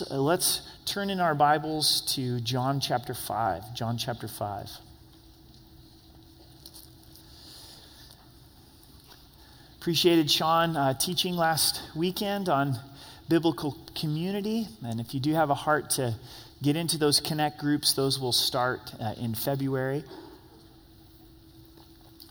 let's, uh, let's turn in our Bibles to John chapter 5. John chapter 5. Appreciated Sean uh, teaching last weekend on biblical community. And if you do have a heart to get into those connect groups, those will start uh, in February.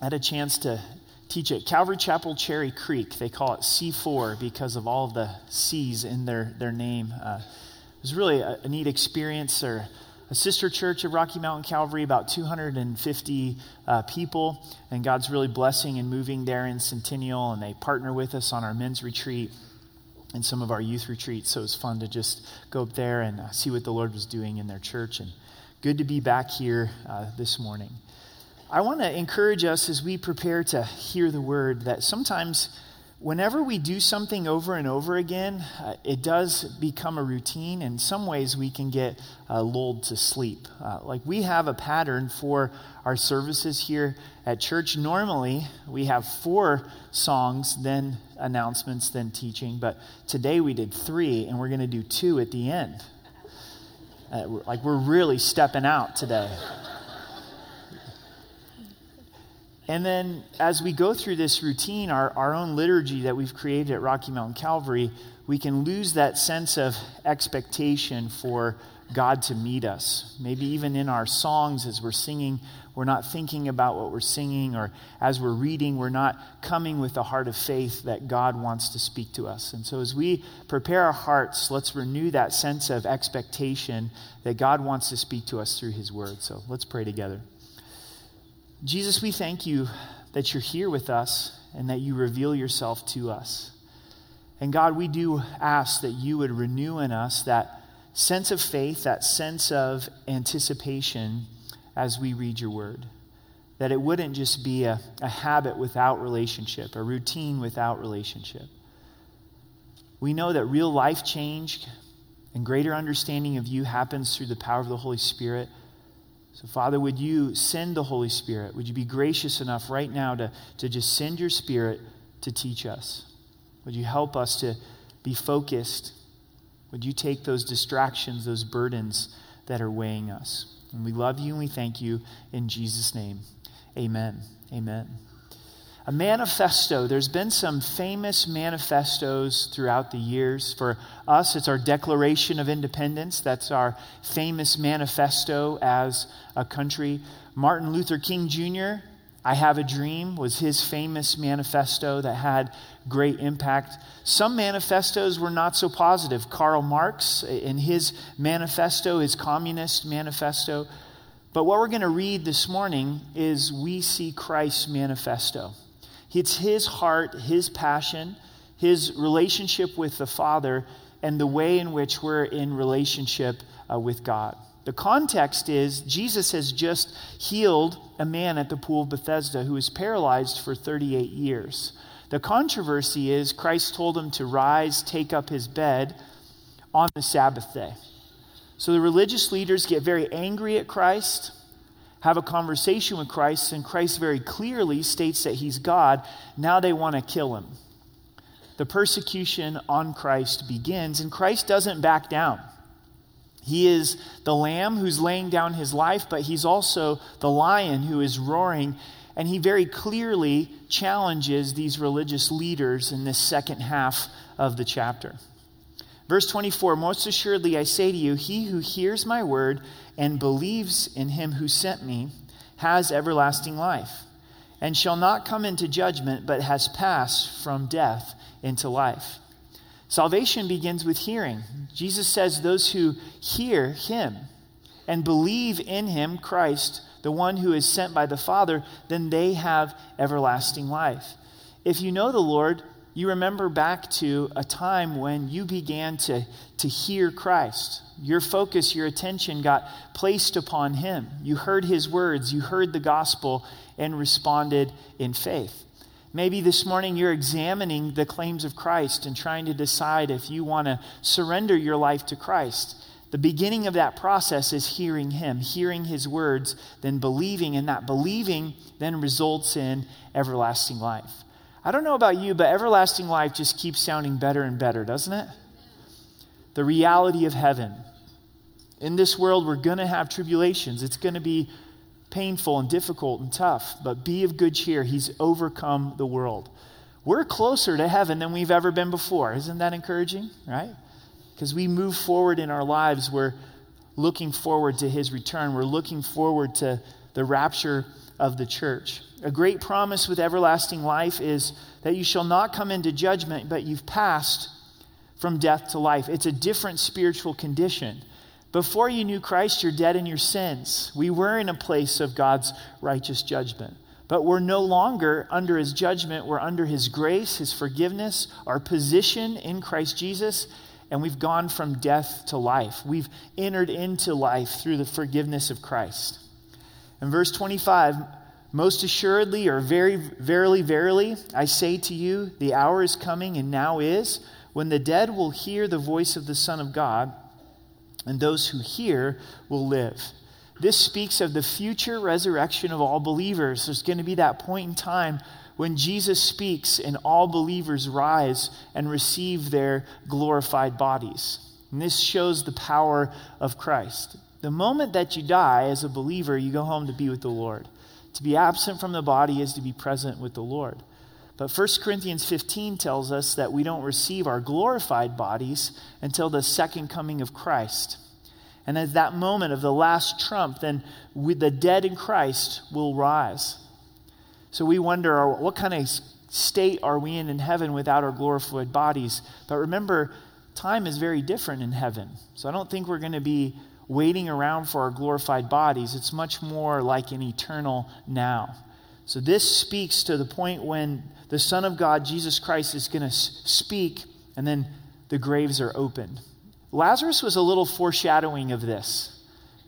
I had a chance to teach at Calvary Chapel Cherry Creek. They call it C4 because of all of the C's in their, their name. Uh, it was really a, a, neat experience. A sister church of Rocky Mountain Calvary, about 250 uh, people, and God's really blessing and moving there in Centennial, and they partner with us on our men's retreat and some of our youth retreats. So it was fun to just go up there and uh, see what the Lord was doing in their church, and good to be back here uh, this morning. I want to encourage us as we prepare to hear the word that sometimes, whenever we do something over and over again, uh, it does become a routine. In some ways, we can get uh, lulled to sleep. Uh, like we have a pattern for our services here at church. Normally, we have four songs, then announcements, then teaching. But today we did three, and we're going to do two at the end. Uh, like we're really stepping out today. And then as we go through this routine, our, our own liturgy that we've created at Rocky Mountain Calvary, we can lose that sense of expectation for God to meet us. Maybe even in our songs as we're singing, we're not thinking about what we're singing, or as we're reading, we're not coming with a heart of faith that God wants to speak to us. And so as we prepare our hearts, let's renew that sense of expectation that God wants to speak to us through His Word. So let's pray together. Jesus, we thank you that you're here with us and that you reveal yourself to us. And God, we do ask that you would renew in us that sense of faith, that sense of anticipation as we read your word. That it wouldn't just be a, a habit without relationship, a routine without relationship. We know that real life change and greater understanding of you happens through the power of the Holy Spirit. So, Father, would you send the Holy Spirit? Would you be gracious enough right now to, to just send your Spirit to teach us? Would you help us to be focused? Would you take those distractions, those burdens that are weighing us? And we love you and we thank you in Jesus' name. Amen. Amen. A manifesto. There's been some famous manifestos throughout the years. For us, it's our Declaration of Independence. That's our famous manifesto as a country. Martin Luther King Jr., I Have a Dream, was his famous manifesto that had great impact. Some manifestos were not so positive. Karl Marx, in his manifesto, his communist manifesto. But what we're going to read this morning is We See Christ's manifesto. It's his heart, his passion, his relationship with the Father, and the way in which we're in relationship uh, with God. The context is Jesus has just healed a man at the pool of Bethesda who was paralyzed for 38 years. The controversy is Christ told him to rise, take up his bed on the Sabbath day. So the religious leaders get very angry at Christ have a conversation with Christ, and Christ very clearly states that he's God. Now they want to kill him. The persecution on Christ begins, and Christ doesn't back down. He is the lamb who's laying down his life, but he's also the lion who is roaring. And he very clearly challenges these religious leaders in this second half of the chapter. Verse 24 Most assuredly I say to you, he who hears my word and believes in him who sent me has everlasting life, and shall not come into judgment, but has passed from death into life. Salvation begins with hearing. Jesus says, Those who hear him and believe in him, Christ, the one who is sent by the Father, then they have everlasting life. If you know the Lord, you remember back to a time when you began to, to hear Christ. Your focus, your attention got placed upon Him. You heard His words, you heard the gospel, and responded in faith. Maybe this morning you're examining the claims of Christ and trying to decide if you want to surrender your life to Christ. The beginning of that process is hearing Him, hearing His words, then believing, and that believing then results in everlasting life. I don't know about you, but everlasting life just keeps sounding better and better, doesn't it? the reality of heaven. In this world, we're going to have tribulations. It's going to be painful and difficult and tough, but be of good cheer. He's overcome the world. We're closer to heaven than we've ever been before. Isn't that encouraging? Right? Because we move forward in our lives. We're looking forward to his return. We're looking forward to the rapture of the church. A great promise with everlasting life is that you shall not come into judgment, but you've passed from death to life. It's a different spiritual condition. Before you knew Christ, you're dead in your sins. We were in a place of God's righteous judgment. But we're no longer under his judgment. We're under his grace, his forgiveness, our position in Christ Jesus, and we've gone from death to life. We've entered into life through the forgiveness of Christ. In verse 25, most assuredly, or very, verily, verily, I say to you, the hour is coming and now is when the dead will hear the voice of the Son of God, and those who hear will live. This speaks of the future resurrection of all believers. There's going to be that point in time when Jesus speaks and all believers rise and receive their glorified bodies. And this shows the power of Christ. The moment that you die as a believer, you go home to be with the Lord. To be absent from the body is to be present with the Lord. But 1 Corinthians 15 tells us that we don't receive our glorified bodies until the second coming of Christ. And at that moment of the last trump, then we, the dead in Christ will rise. So we wonder what kind of state are we in in heaven without our glorified bodies? But remember, time is very different in heaven. So I don't think we're going to be waiting around for our glorified bodies. It's much more like an eternal now. So this speaks to the point when the Son of God, Jesus Christ, is going to speak, and then the graves are opened. Lazarus was a little foreshadowing of this.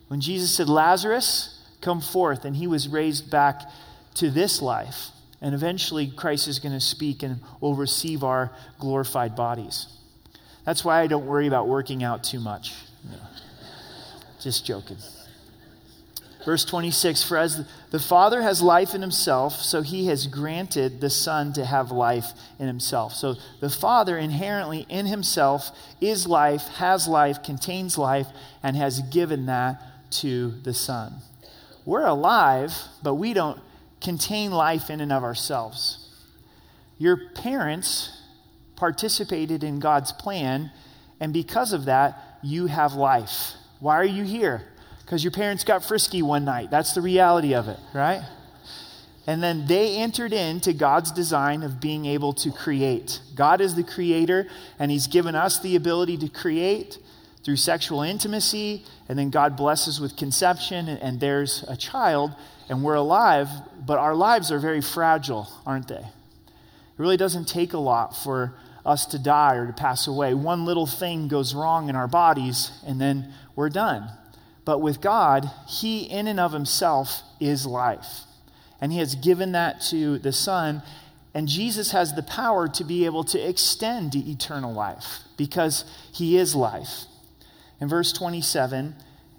When Jesus said, Lazarus, come forth, and he was raised back to this life. And eventually, Christ is going to speak and will receive our glorified bodies. That's why I don't worry about working out too much. Just joking. Verse 26 For as the Father has life in himself, so he has granted the Son to have life in himself. So the Father inherently in himself is life, has life, contains life, and has given that to the Son. We're alive, but we don't contain life in and of ourselves. Your parents participated in God's plan, and because of that, you have life. Why are you here? because your parents got frisky one night. That's the reality of it, right? And then they entered into God's design of being able to create. God is the creator, and He's given us the ability to create through sexual intimacy. And then God blesses with conception, and, and there's a child, and we're alive, but our lives are very fragile, aren't they? It really doesn't take a lot for us to die or to pass away. One little thing goes wrong in our bodies, and then we're done. But with God, He in and of Himself is life. And He has given that to the Son. And Jesus has the power to be able to extend eternal life because He is life. In verse 27,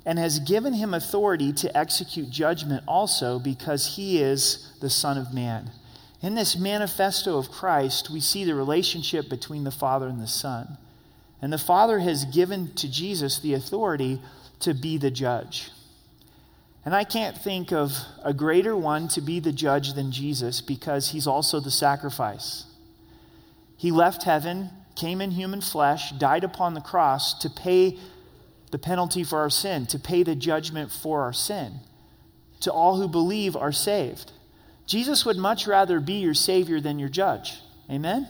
and has given him authority to execute judgment also because he is the Son of Man. In this manifesto of Christ, we see the relationship between the Father and the Son. And the Father has given to Jesus the authority to be the judge. And I can't think of a greater one to be the judge than Jesus because he's also the sacrifice. He left heaven, came in human flesh, died upon the cross to pay the penalty for our sin, to pay the judgment for our sin. To all who believe are saved. Jesus would much rather be your Savior than your judge. Amen?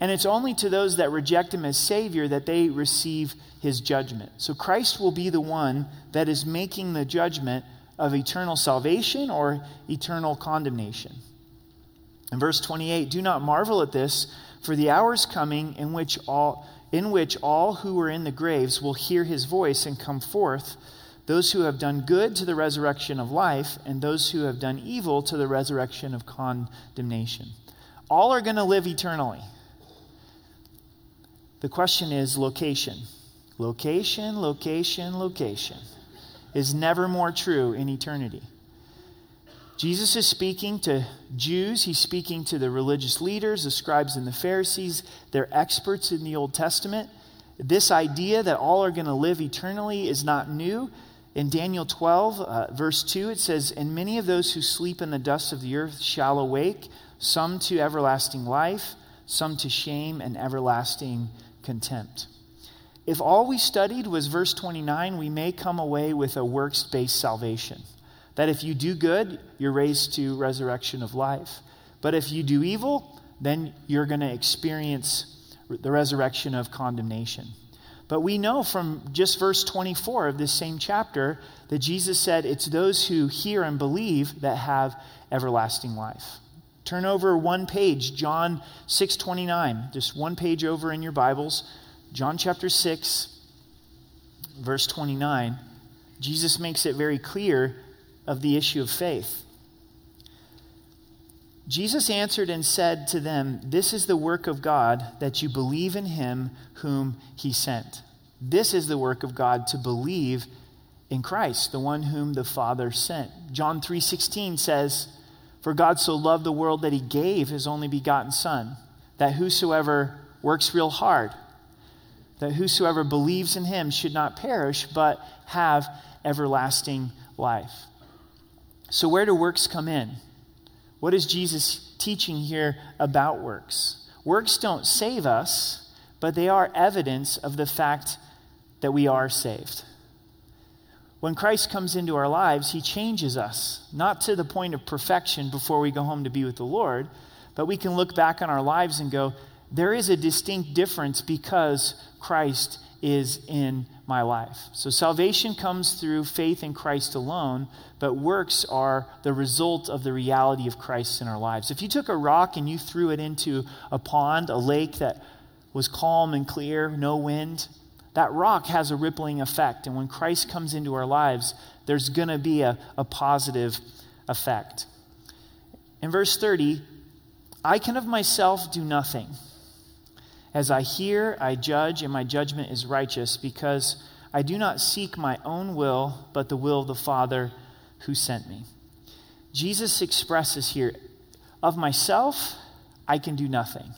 And it's only to those that reject him as Savior that they receive his judgment. So Christ will be the one that is making the judgment of eternal salvation or eternal condemnation. In verse 28, do not marvel at this, for the hour is coming in which all in which all who are in the graves will hear his voice and come forth, those who have done good to the resurrection of life, and those who have done evil to the resurrection of condemnation. All are going to live eternally. The question is location. Location, location, location is never more true in eternity. Jesus is speaking to Jews, he's speaking to the religious leaders, the scribes and the Pharisees. They're experts in the Old Testament. This idea that all are going to live eternally is not new. In Daniel 12, uh, verse 2, it says, And many of those who sleep in the dust of the earth shall awake, some to everlasting life, some to shame and everlasting contempt. If all we studied was verse 29, we may come away with a works based salvation. That if you do good, you're raised to resurrection of life. But if you do evil, then you're going to experience the resurrection of condemnation. But we know from just verse 24 of this same chapter that Jesus said it's those who hear and believe that have everlasting life. Turn over one page, John 6:29, just one page over in your Bibles. John chapter 6 verse 29. Jesus makes it very clear of the issue of faith. Jesus answered and said to them, This is the work of God, that you believe in him whom he sent. This is the work of God to believe in Christ, the one whom the Father sent. John 3:16 says, "For God so loved the world that he gave his only begotten son, that whosoever works real hard, that whosoever believes in him should not perish but have everlasting life." So where do works come in? What is Jesus teaching here about works? Works don't save us, but they are evidence of the fact that we are saved. When Christ comes into our lives, he changes us, not to the point of perfection before we go home to be with the Lord, but we can look back on our lives and go, there is a distinct difference because Christ is in my life. So salvation comes through faith in Christ alone, but works are the result of the reality of Christ in our lives. If you took a rock and you threw it into a pond, a lake that was calm and clear, no wind, that rock has a rippling effect. And when Christ comes into our lives, there's going to be a, a positive effect. In verse 30, I can of myself do nothing. As I hear, I judge, and my judgment is righteous, because I do not seek my own will, but the will of the Father who sent me. Jesus expresses here, of myself, I can do nothing.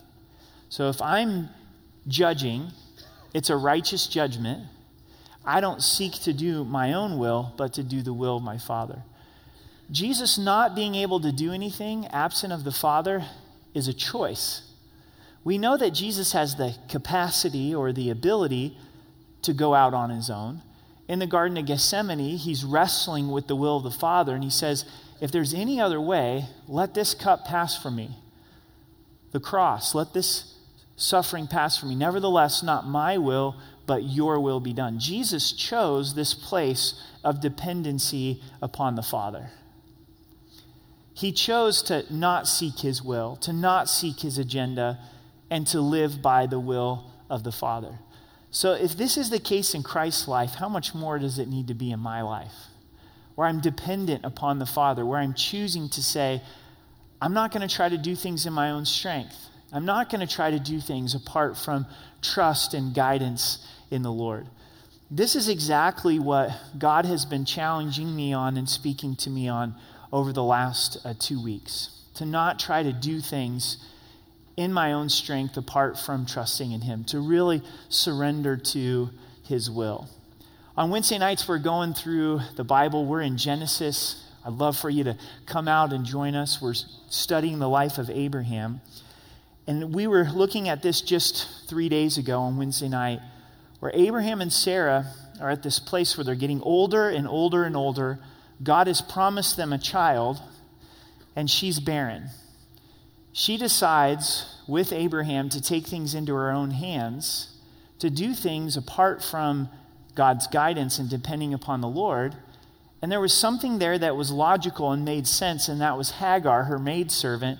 So if I'm judging, it's a righteous judgment. I don't seek to do my own will, but to do the will of my Father. Jesus not being able to do anything absent of the Father is a choice. We know that Jesus has the capacity or the ability to go out on his own. In the Garden of Gethsemane, he's wrestling with the will of the Father, and he says, If there's any other way, let this cup pass from me. The cross, let this suffering pass from me. Nevertheless, not my will, but your will be done. Jesus chose this place of dependency upon the Father. He chose to not seek his will, to not seek his agenda, and to live by the will of the Father. So, if this is the case in Christ's life, how much more does it need to be in my life? Where I'm dependent upon the Father, where I'm choosing to say, I'm not going to try to do things in my own strength. I'm not going to try to do things apart from trust and guidance in the Lord. This is exactly what God has been challenging me on and speaking to me on over the last uh, two weeks. To not try to do things in my own strength apart from trusting in Him, to really surrender to His will. On Wednesday nights, we're going through the Bible. We're in Genesis. I'd love for you to come out and join us. We're studying the life of Abraham. And we were looking at this just three days ago on Wednesday night, where Abraham and Sarah are at this place where they're getting older and older and older. God has promised them a child, and she's barren she decides with Abraham to take things into her own hands, to do things apart from God's guidance and depending upon the Lord. And there was something there that was logical and made sense, and that was Hagar, her maidservant,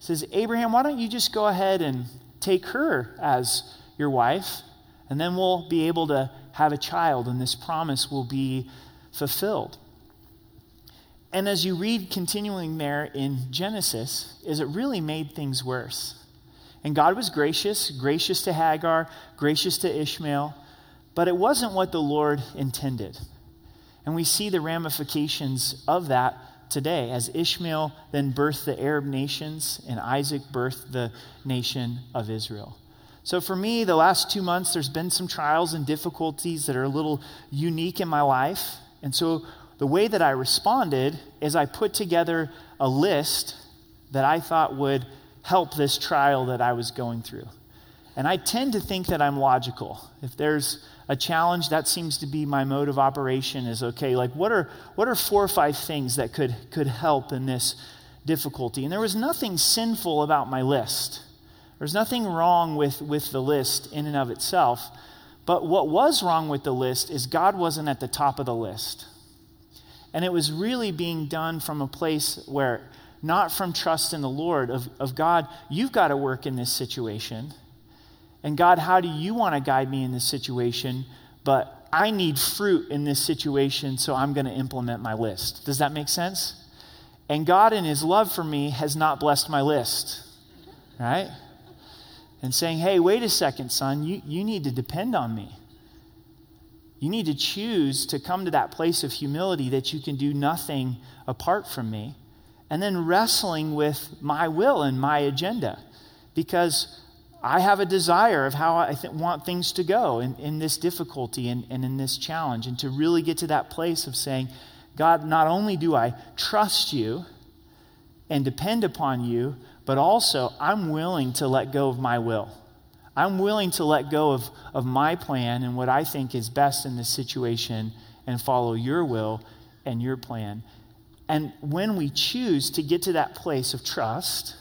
says, Abraham, why don't you just go ahead and take her as your wife, and then we'll be able to have a child, and this promise will be fulfilled. And as you read continuing there in Genesis, is it really made things worse. And God was gracious, gracious to Hagar, gracious to Ishmael, but it wasn't what the Lord intended. And we see the ramifications of that today as Ishmael then birthed the Arab nations and Isaac birthed the nation of Israel. So for me, the last two months, there's been some trials and difficulties that are a little unique in my life. And so the way that I responded is I put together a list that I thought would help this trial that I was going through. And I tend to think that I'm logical. If there's a challenge, that seems to be my mode of operation is okay, like what are what are four or five things that could could help in this difficulty? And there was nothing sinful about my list. There's nothing wrong with, with the list in and of itself. But what was wrong with the list is God wasn't at the top of the list. And it was really being done from a place where, not from trust in the Lord, of, of God, you've got to work in this situation. And God, how do you want to guide me in this situation? But I need fruit in this situation, so I'm going to implement my list. Does that make sense? And God, in His love for me, has not blessed my list, right? and saying, hey, wait a second, son, you, you need to depend on me. You need to choose to come to that place of humility that you can do nothing apart from me. And then wrestling with my will and my agenda. Because I have a desire of how I th- want things to go in, in this difficulty and, and in this challenge. And to really get to that place of saying, God, not only do I trust you and depend upon you, but also I'm willing to let go of my will. I'm willing to let go of, of my plan and what I think is best in this situation and follow your will and your plan. And when we choose to get to that place of trust,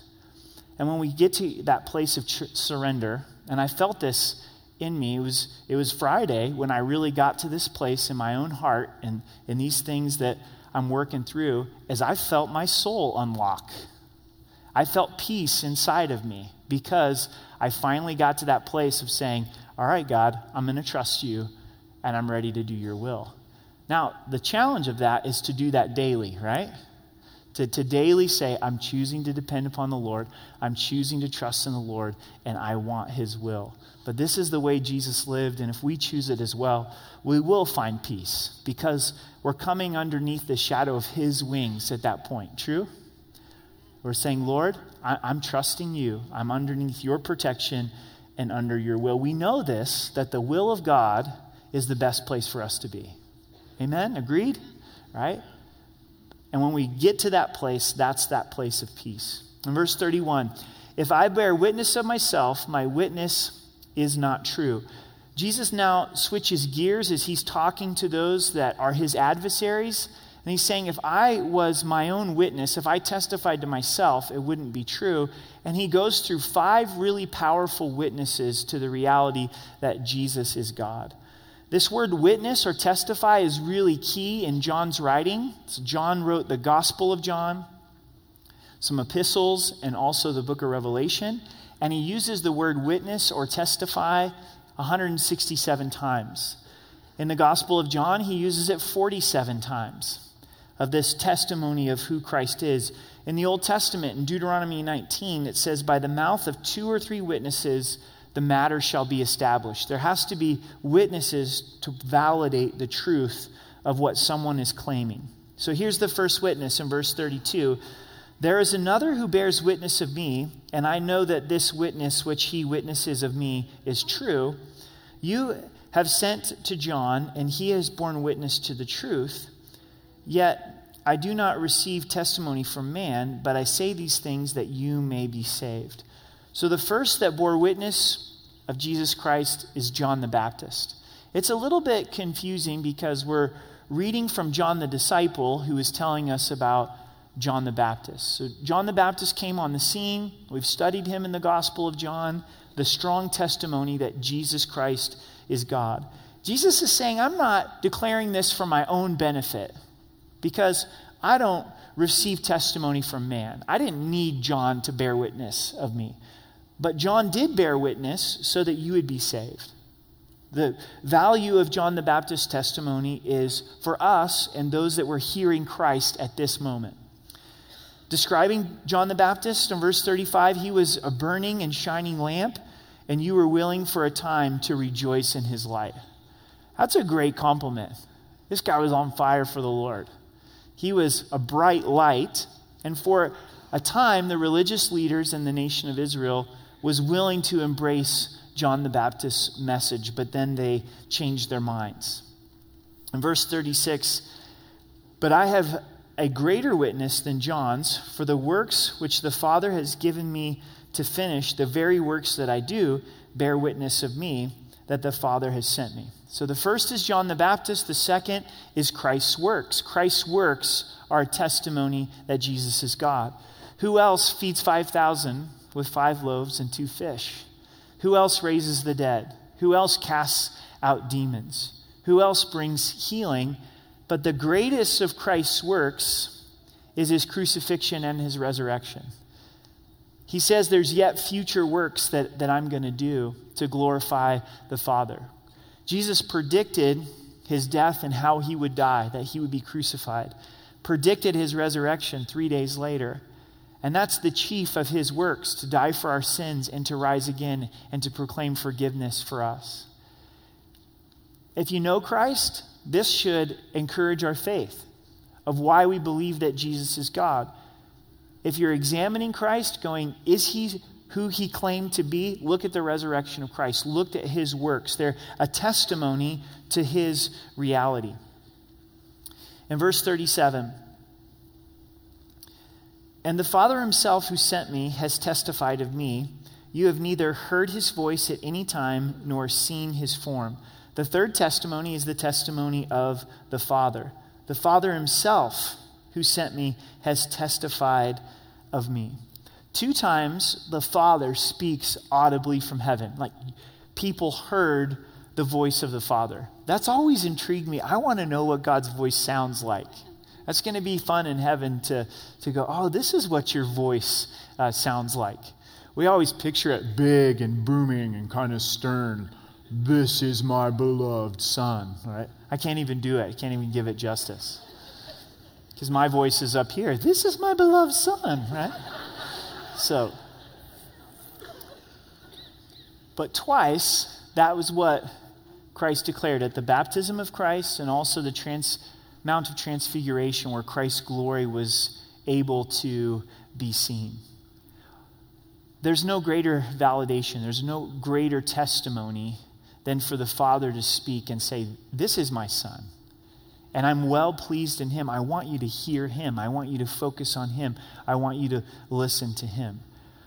and when we get to that place of tr- surrender, and I felt this in me, it was, it was Friday when I really got to this place in my own heart and in these things that I'm working through, as I felt my soul unlock. I felt peace inside of me because I finally got to that place of saying, All right, God, I'm going to trust you and I'm ready to do your will. Now, the challenge of that is to do that daily, right? To, to daily say, I'm choosing to depend upon the Lord, I'm choosing to trust in the Lord, and I want His will. But this is the way Jesus lived, and if we choose it as well, we will find peace because we're coming underneath the shadow of His wings at that point. True? We're saying, Lord, I, am trusting you. I'm underneath your protection and under your will. We know this, that the will of God is the best place for us to be. Amen? Agreed? Right? And when we get to that place, that's that place of peace. In verse 31, if I bear witness of myself, my witness is not true. Jesus now switches gears as he's talking to those that are his adversaries and he's saying, if I was my own witness, if I testified to myself, it wouldn't be true. And he goes through five really powerful witnesses to the reality that Jesus is God. This word witness or testify is really key in John's writing. So John wrote the Gospel of John, some epistles, and also the book of Revelation. And he uses the word witness or testify 167 times. In the Gospel of John, he uses it 47 times of this testimony of who Christ is. In the Old Testament, in Deuteronomy 19, it says, By the mouth of two or three witnesses, the matter shall be established. There has to be witnesses to validate the truth of what someone is claiming. So here's the first witness in verse 32. There is another who bears witness of me, and I know that this witness which he witnesses of me is true. You have sent to John, and he has borne witness to the truth. Yet I do not receive testimony from man, but I say these things that you may be saved. So the first that bore witness of Jesus Christ is John the Baptist. It's a little bit confusing because we're reading from John the disciple who is telling us about John the Baptist. So John the Baptist came on the scene. We've studied him in the Gospel of John, the strong testimony that Jesus Christ is God. Jesus is saying, I'm not declaring this for my own benefit because I don't receive testimony from man. I didn't need John to bear witness of me. But John did bear witness so that you would be saved. The value of John the Baptist's testimony is for us and those that were hearing Christ at this moment. Describing John the Baptist in verse 35, he was a burning and shining lamp, and you were willing for a time to rejoice in his light. That's a great compliment. This guy was on fire for the Lord. He was a bright light, and for a time, the religious leaders in the nation of Israel was willing to embrace John the Baptist's message, but then they changed their minds. In verse 36, but I have a greater witness than John's, for the works which the Father has given me to finish, the very works that I do, bear witness of me that the Father has sent me. So the first is John the Baptist, the second is Christ's works. Christ's works are a testimony that Jesus is God. Who else feeds 5,000 with five loaves and two fish? Who else raises the dead? Who else casts out demons? Who else brings healing? But the greatest of Christ's works is his crucifixion and his resurrection. He says there's yet future works that, that I'm going to do to glorify the Father. Jesus predicted his death and how he would die, that he would be crucified, predicted his resurrection three days later. And that's the chief of his works to die for our sins and to rise again and to proclaim forgiveness for us. If you know Christ, this should encourage our faith of why we believe that Jesus is God. If you're examining Christ, going, is he who he claimed to be? Look at the resurrection of Christ. Look at his works. They're a testimony to his reality. In verse 37, and the Father himself who sent me has testified of me. You have neither heard his voice at any time nor seen his form. The third testimony is the testimony of the Father. The Father himself who sent me has testified of me. Two times the Father speaks audibly from heaven. Like people heard the voice of the Father. That's always intrigued me. I want to know what God's voice sounds like. That's going to be fun in heaven to, to go, oh, this is what your voice uh, sounds like. We always picture it big and booming and kind of stern. This is my beloved son, right? I can't even do it. I can't even give it justice. Because my voice is up here. This is my beloved son, right? So, but twice, that was what Christ declared at the baptism of Christ and also the trans Mount of Transfiguration where Christ's glory was able to be seen. There's no greater validation, there's no greater testimony than for the Father to speak and say, This is my Son. And I'm well pleased in him. I want you to hear him. I want you to focus on him. I want you to listen to him.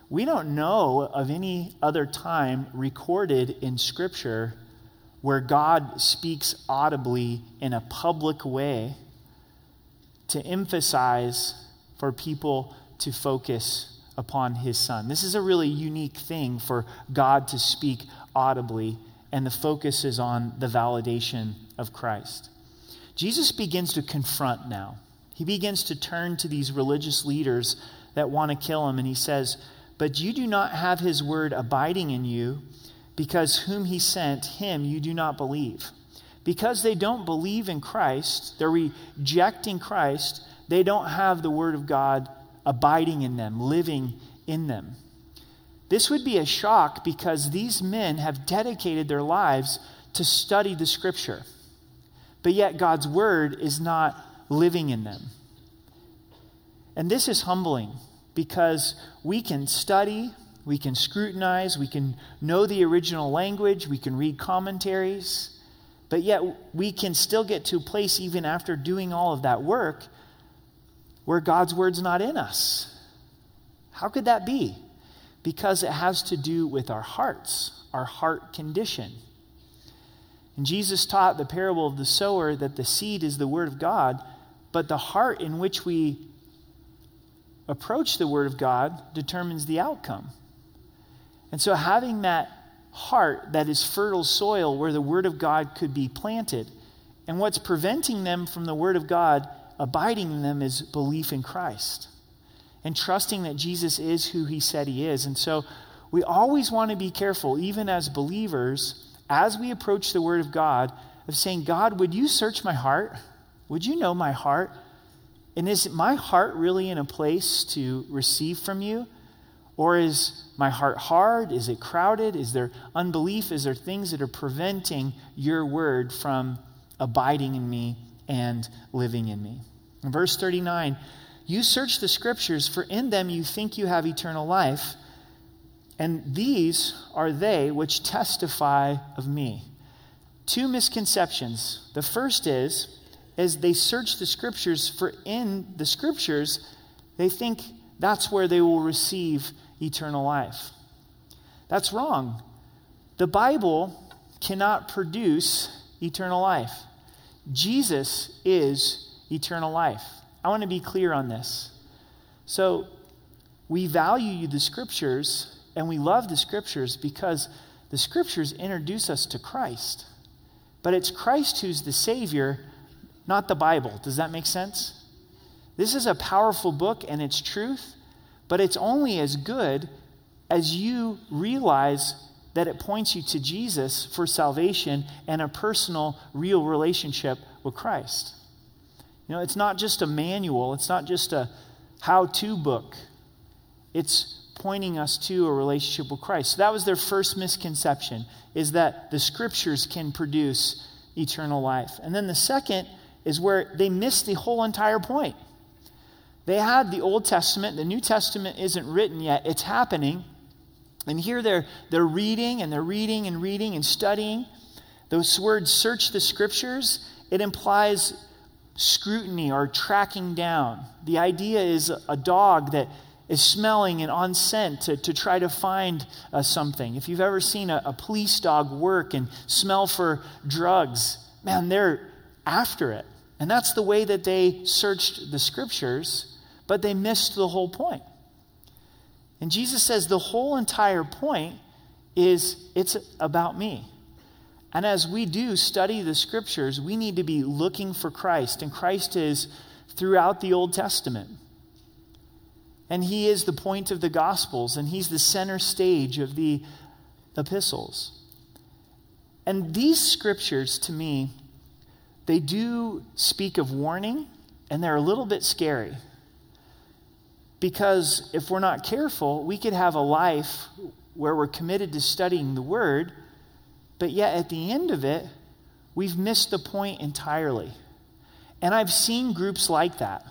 We don't know of any other time recorded in Scripture where God speaks audibly in a public way to emphasize for people to focus upon his son. This is a really unique thing for God to speak audibly, and the focus is on the validation of Christ. Jesus begins to confront now. He begins to turn to these religious leaders that want to kill him, and he says, But you do not have his word abiding in you because whom he sent, him you do not believe. Because they don't believe in Christ, they're rejecting Christ, they don't have the Word of God abiding in them, living in them. This would be a shock because these men have dedicated their lives to study the Scripture, but yet God's Word is not living in them. And this is humbling because we can study, we can scrutinize, we can know the original language, we can read commentaries, but yet we can still get to a place, even after doing all of that work, where God's word's not in us. How could that be? Because it has to do with our hearts, our heart condition. And Jesus taught the parable of the sower that the seed is the word of God, but the heart in which we approach the word of God determines the outcome. And so, having that heart that is fertile soil where the Word of God could be planted, and what's preventing them from the Word of God abiding in them is belief in Christ and trusting that Jesus is who He said He is. And so, we always want to be careful, even as believers, as we approach the Word of God, of saying, God, would you search my heart? Would you know my heart? And is my heart really in a place to receive from you? Or is my heart hard? Is it crowded? Is there unbelief? Is there things that are preventing your word from abiding in me and living in me? In verse 39, you search the scriptures, for in them you think you have eternal life, And these are they which testify of me. Two misconceptions. The first is, as they search the scriptures, for in the scriptures, they think that's where they will receive eternal life. That's wrong. The Bible cannot produce eternal life. Jesus is eternal life. I want to be clear on this. So, we value the scriptures and we love the scriptures because the scriptures introduce us to Christ. But it's Christ who's the Savior, not the Bible. Does that make sense? This is a powerful book and it's truth, but it's only as good as you realize that it points you to Jesus for salvation and a personal, real relationship with Christ. You know, it's not just a manual, it's not just a how to book, it's pointing us to a relationship with Christ. So that was their first misconception is that the scriptures can produce eternal life. And then the second is where they missed the whole entire point. They had the Old Testament, the New Testament isn't written yet, it's happening. And here they're, they're reading and they're reading and reading and studying. Those words, search the scriptures, it implies scrutiny or tracking down. The idea is a dog that is smelling and on scent to, to try to find uh, something. If you've ever seen a, a police dog work and smell for drugs, man, they're after it. And that's the way that they searched the scriptures, but they missed the whole point. And Jesus says the whole entire point is it's about me. And as we do study the scriptures, we need to be looking for Christ. And Christ is throughout the Old Testament. And he is the point of the Gospels, and he's the center stage of the epistles. And these scriptures, to me, they do speak of warning, and they're a little bit scary. Because if we're not careful, we could have a life where we're committed to studying the Word, but yet at the end of it, we've missed the point entirely. And I've seen groups like that,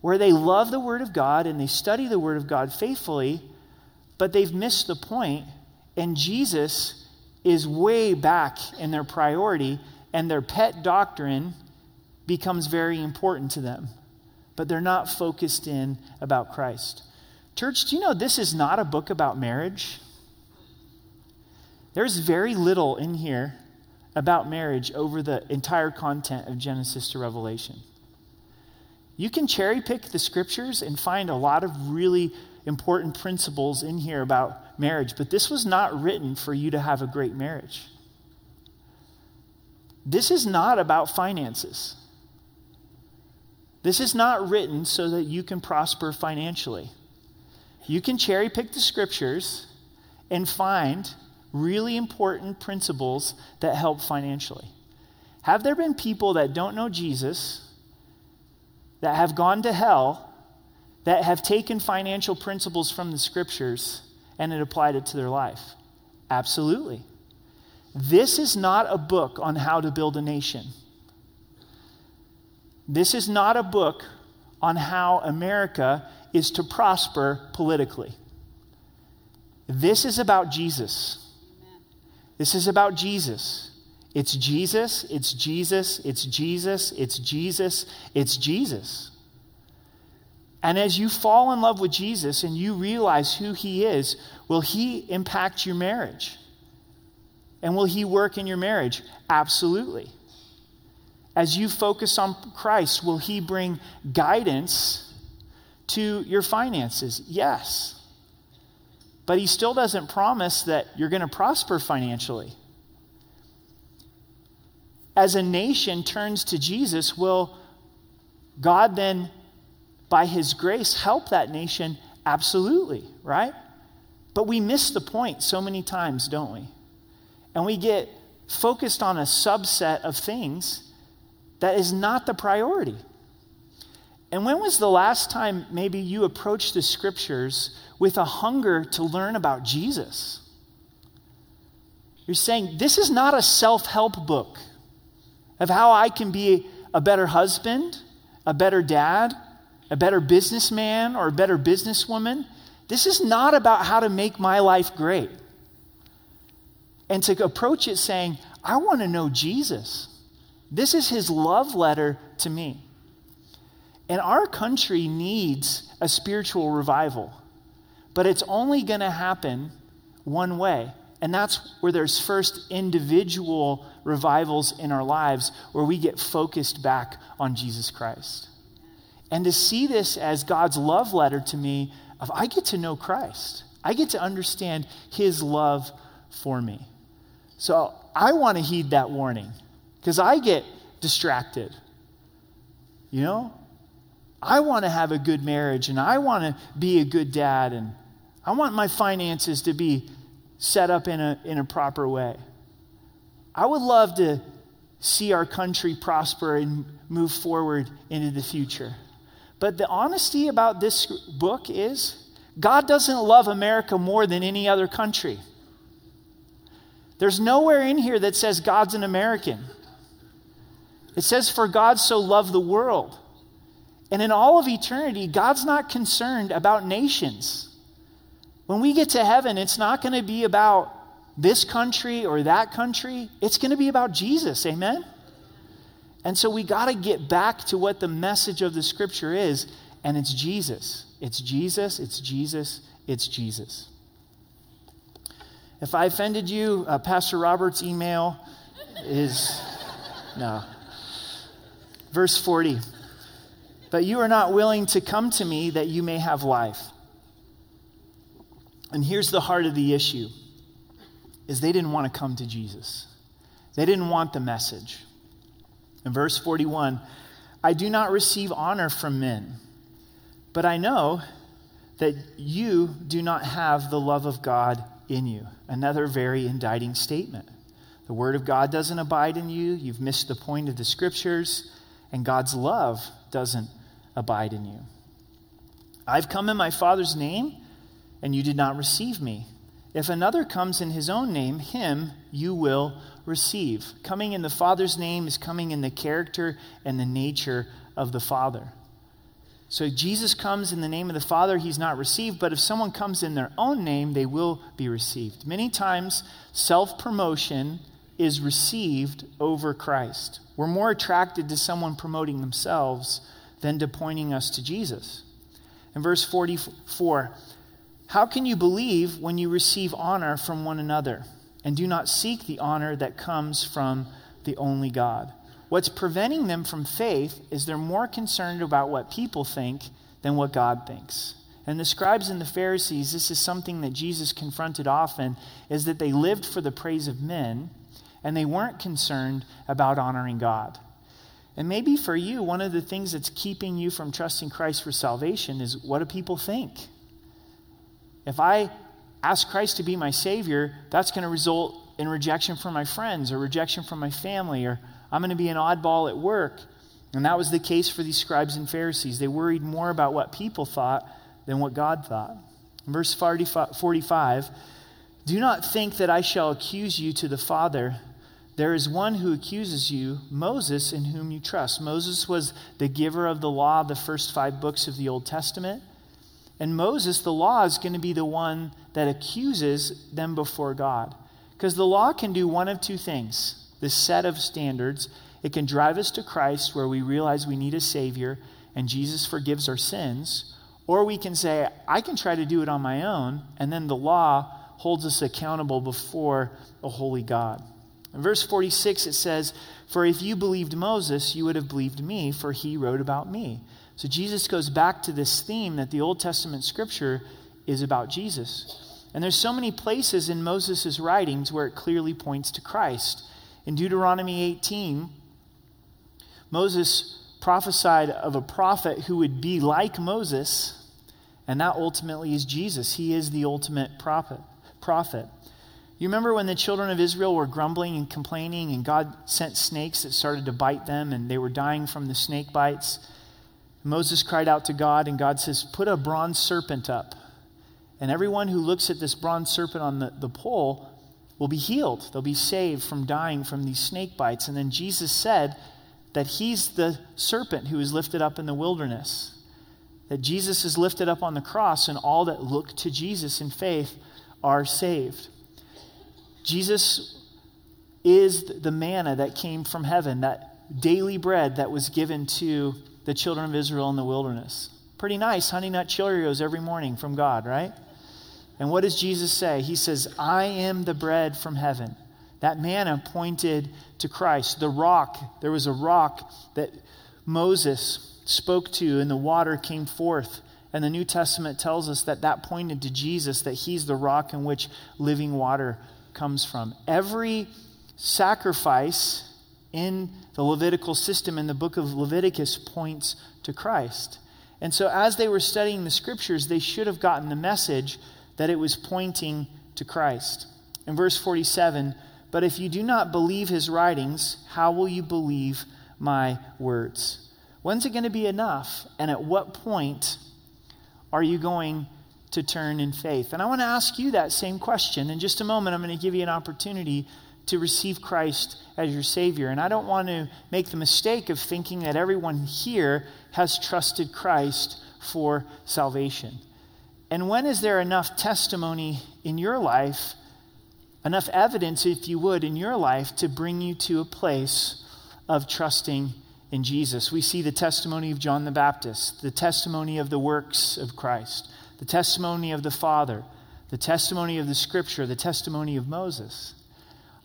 where they love the Word of God and they study the Word of God faithfully, but they've missed the point, and Jesus is way back in their priority, and their pet doctrine becomes very important to them but they're not focused in about Christ. Church, do you know this is not a book about marriage? There's very little in here about marriage over the entire content of Genesis to Revelation. You can cherry pick the scriptures and find a lot of really important principles in here about marriage, but this was not written for you to have a great marriage. This is not about finances. This is not written so that you can prosper financially. You can cherry pick the scriptures and find really important principles that help financially. Have there been people that don't know Jesus, that have gone to hell, that have taken financial principles from the scriptures and it applied it to their life? Absolutely. This is not a book on how to build a nation. This is not a book on how America is to prosper politically. This is about Jesus. This is about Jesus. It's Jesus, it's Jesus, it's Jesus, it's Jesus, it's Jesus. And as you fall in love with Jesus and you realize who he is, will he impact your marriage? And will he work in your marriage? Absolutely. As you focus on Christ, will He bring guidance to your finances? Yes. But He still doesn't promise that you're going to prosper financially. As a nation turns to Jesus, will God then, by His grace, help that nation? Absolutely, right? But we miss the point so many times, don't we? And we get focused on a subset of things that is not the priority. And when was the last time maybe you approached the scriptures with a hunger to learn about Jesus? You're saying, this is not a self help book of how I can be a better husband, a better dad, a better businessman, or a better businesswoman. This is not about how to make my life great. And to approach it saying, I want to know Jesus. This is his love letter to me. And our country needs a spiritual revival, but it's only going to happen one way. And that's where there's first individual revivals in our lives where we get focused back on Jesus Christ. And to see this as God's love letter to me of I get to know Christ. I get to understand his love for me. So I want to heed that warning because I get distracted. You know? I want to have a good marriage and I want to be a good dad and I want my finances to be set up in a, in a proper way. I would love to see our country prosper and move forward into the future. But the honesty about this book is God doesn't love America more than any other country. There's nowhere in here that says God's an American. It says, For God so loved the world. And in all of eternity, God's not concerned about nations. When we get to heaven, it's not going to be about this country or that country, it's going to be about Jesus. Amen? And so we got to get back to what the message of the scripture is, and it's Jesus. It's Jesus, it's Jesus, it's Jesus. If I offended you, uh, Pastor Robert's email is no. Verse 40. But you are not willing to come to me that you may have life. And here's the heart of the issue is they didn't want to come to Jesus. They didn't want the message. In verse 41, I do not receive honor from men, but I know that you do not have the love of God in you. Another very indicting statement. The word of God doesn't abide in you. You've missed the point of the scriptures, and God's love doesn't abide in you. I've come in my Father's name, and you did not receive me. If another comes in his own name, him you will receive. Coming in the Father's name is coming in the character and the nature of the Father. So Jesus comes in the name of the Father, he's not received, but if someone comes in their own name, they will be received. Many times, self promotion is received over Christ. We're more attracted to someone promoting themselves than to pointing us to Jesus. In verse 44, how can you believe when you receive honor from one another and do not seek the honor that comes from the only God? What's preventing them from faith is they're more concerned about what people think than what God thinks. And the scribes and the Pharisees, this is something that Jesus confronted often, is that they lived for the praise of men and they weren't concerned about honoring God. And maybe for you, one of the things that's keeping you from trusting Christ for salvation is what do people think? If I ask Christ to be my Savior, that's going to result in rejection from my friends or rejection from my family, or I'm going to be an oddball at work. And that was the case for these scribes and Pharisees. They worried more about what people thought than what God thought. Verse 45 Do not think that I shall accuse you to the Father. There is one who accuses you, Moses, in whom you trust. Moses was the giver of the law, the first five books of the Old Testament. And Moses, the law, is going to be the one that accuses them before God. Because the law can do one of two things this set of standards. It can drive us to Christ where we realize we need a Savior and Jesus forgives our sins. Or we can say, I can try to do it on my own, and then the law holds us accountable before a holy God. In verse 46, it says, For if you believed Moses, you would have believed me, for he wrote about me. So Jesus goes back to this theme that the Old Testament scripture is about Jesus. And there's so many places in Moses' writings where it clearly points to Christ. In Deuteronomy 18, Moses prophesied of a prophet who would be like Moses, and that ultimately is Jesus. He is the ultimate prophet. prophet. You remember when the children of Israel were grumbling and complaining, and God sent snakes that started to bite them, and they were dying from the snake bites? Moses cried out to God, and God says, Put a bronze serpent up. And everyone who looks at this bronze serpent on the, the pole will be healed. They'll be saved from dying from these snake bites. And then Jesus said that he's the serpent who was lifted up in the wilderness. that Jesus is lifted up on the cross, and all that look to Jesus in faith are saved. Jesus is the manna that came from heaven, that daily bread that was given to the children of Israel in the wilderness. Pretty nice, honey nut Cheerios every morning from God, right? And what does Jesus say? He says, I am the bread from heaven. That manna pointed to Christ. The rock, there was a rock that Moses spoke to, and the water came forth. And the New Testament tells us that that pointed to Jesus, that he's the rock in which living water comes from. Every sacrifice in the Levitical system in the book of Leviticus points to Christ. And so, as they were studying the scriptures, they should have gotten the message that it was pointing to Christ. In verse 47, but if you do not believe his writings, how will you believe my words? When's it going to be enough? And at what point are you going to turn in faith? And I want to ask you that same question. In just a moment, I'm going to give you an opportunity to receive Christ as your Savior. And I don't want to make the mistake of thinking that everyone here has trusted Christ for salvation. And when is there enough testimony in your life, enough evidence, if you would, in your life to bring you to a place of trusting in Jesus? We see the testimony of John the Baptist, the testimony of the works of Christ, the testimony of the Father, the testimony of the Scripture, the testimony of Moses.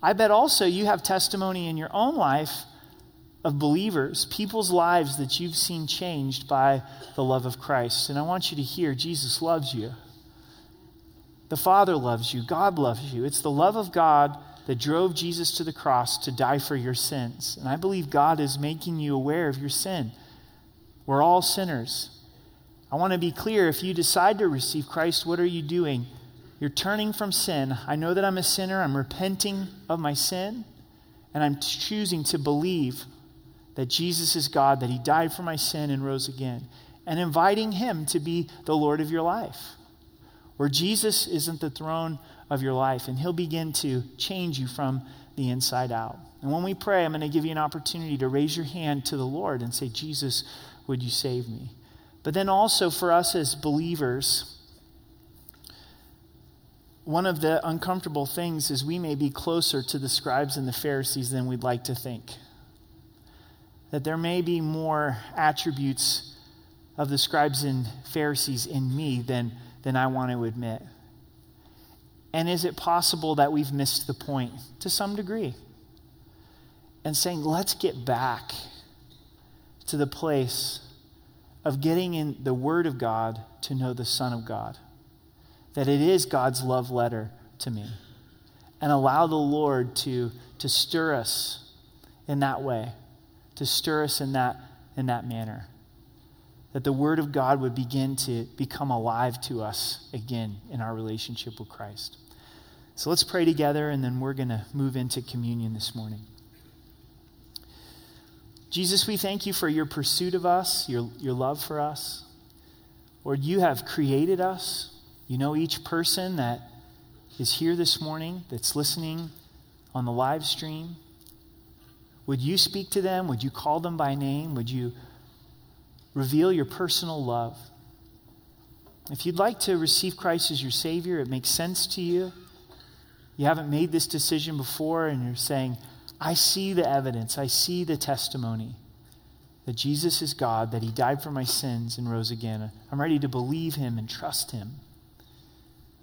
I bet also you have testimony in your own life of believers, people's lives that you've seen changed by the love of Christ. And I want you to hear Jesus loves you. The Father loves you. God loves you. It's the love of God that drove Jesus to the cross to die for your sins. And I believe God is making you aware of your sin. We're all sinners. I want to be clear if you decide to receive Christ, what are you doing? You're turning from sin. I know that I'm a sinner. I'm repenting of my sin. And I'm choosing to believe that Jesus is God, that He died for my sin and rose again. And inviting Him to be the Lord of your life. Where Jesus isn't the throne of your life, and He'll begin to change you from the inside out. And when we pray, I'm going to give you an opportunity to raise your hand to the Lord and say, Jesus, would you save me? But then also for us as believers, one of the uncomfortable things is we may be closer to the scribes and the Pharisees than we'd like to think. That there may be more attributes of the scribes and Pharisees in me than, than I want to admit. And is it possible that we've missed the point to some degree? And saying, let's get back to the place of getting in the Word of God to know the Son of God that it is God's love letter to me. And allow the Lord to, to stir us in that way, to stir us in that, in that manner. That the Word of God would begin to become alive to us again in our relationship with Christ. So let's pray together, and then we're going to move into communion this morning. Jesus, we thank you for your pursuit of us, your, your love for us. Lord, you have created us you know each person that is here this morning, that's listening on the live stream. Would you speak to them? Would you call them by name? Would you reveal your personal love? If you'd like to receive Christ as your Savior, it makes sense to you. You haven't made this decision before, and you're saying, I see the evidence, I see the testimony that Jesus is God, that He died for my sins and rose again. I'm ready to believe Him and trust Him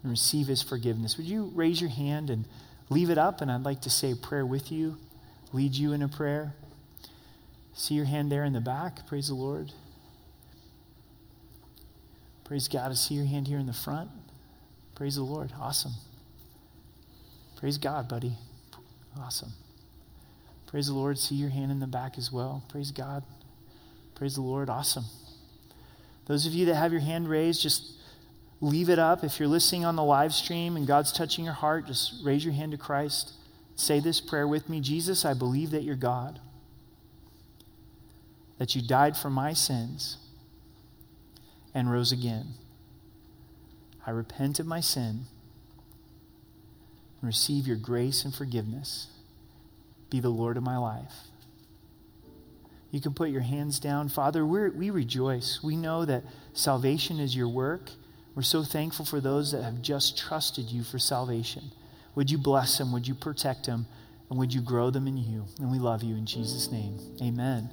and receive his forgiveness. Would you raise your hand and leave it up? And I'd like to say a prayer with you, lead you in a prayer. See your hand there in the back. Praise the Lord. Praise God. I see your hand here in the front. Praise the Lord. Awesome. Praise God, buddy. Awesome. Praise the Lord. See your hand in the back as well. Praise God. Praise the Lord. Awesome. Those of you that have your hand raised, just leave it up. If you're listening on the live stream and God's touching your heart, just raise your hand to Christ. Say this prayer with me Jesus, I believe that you're God, that you died for my sins and rose again. I repent of my sin and receive your grace and forgiveness. Be the Lord of my life. You can put your hands down. Father, we we rejoice. We know that salvation is your work. We're so thankful for those that have just trusted you for salvation. Would you bless them? Would you protect them? And would you grow them in you? And we love you in Jesus' name. Amen.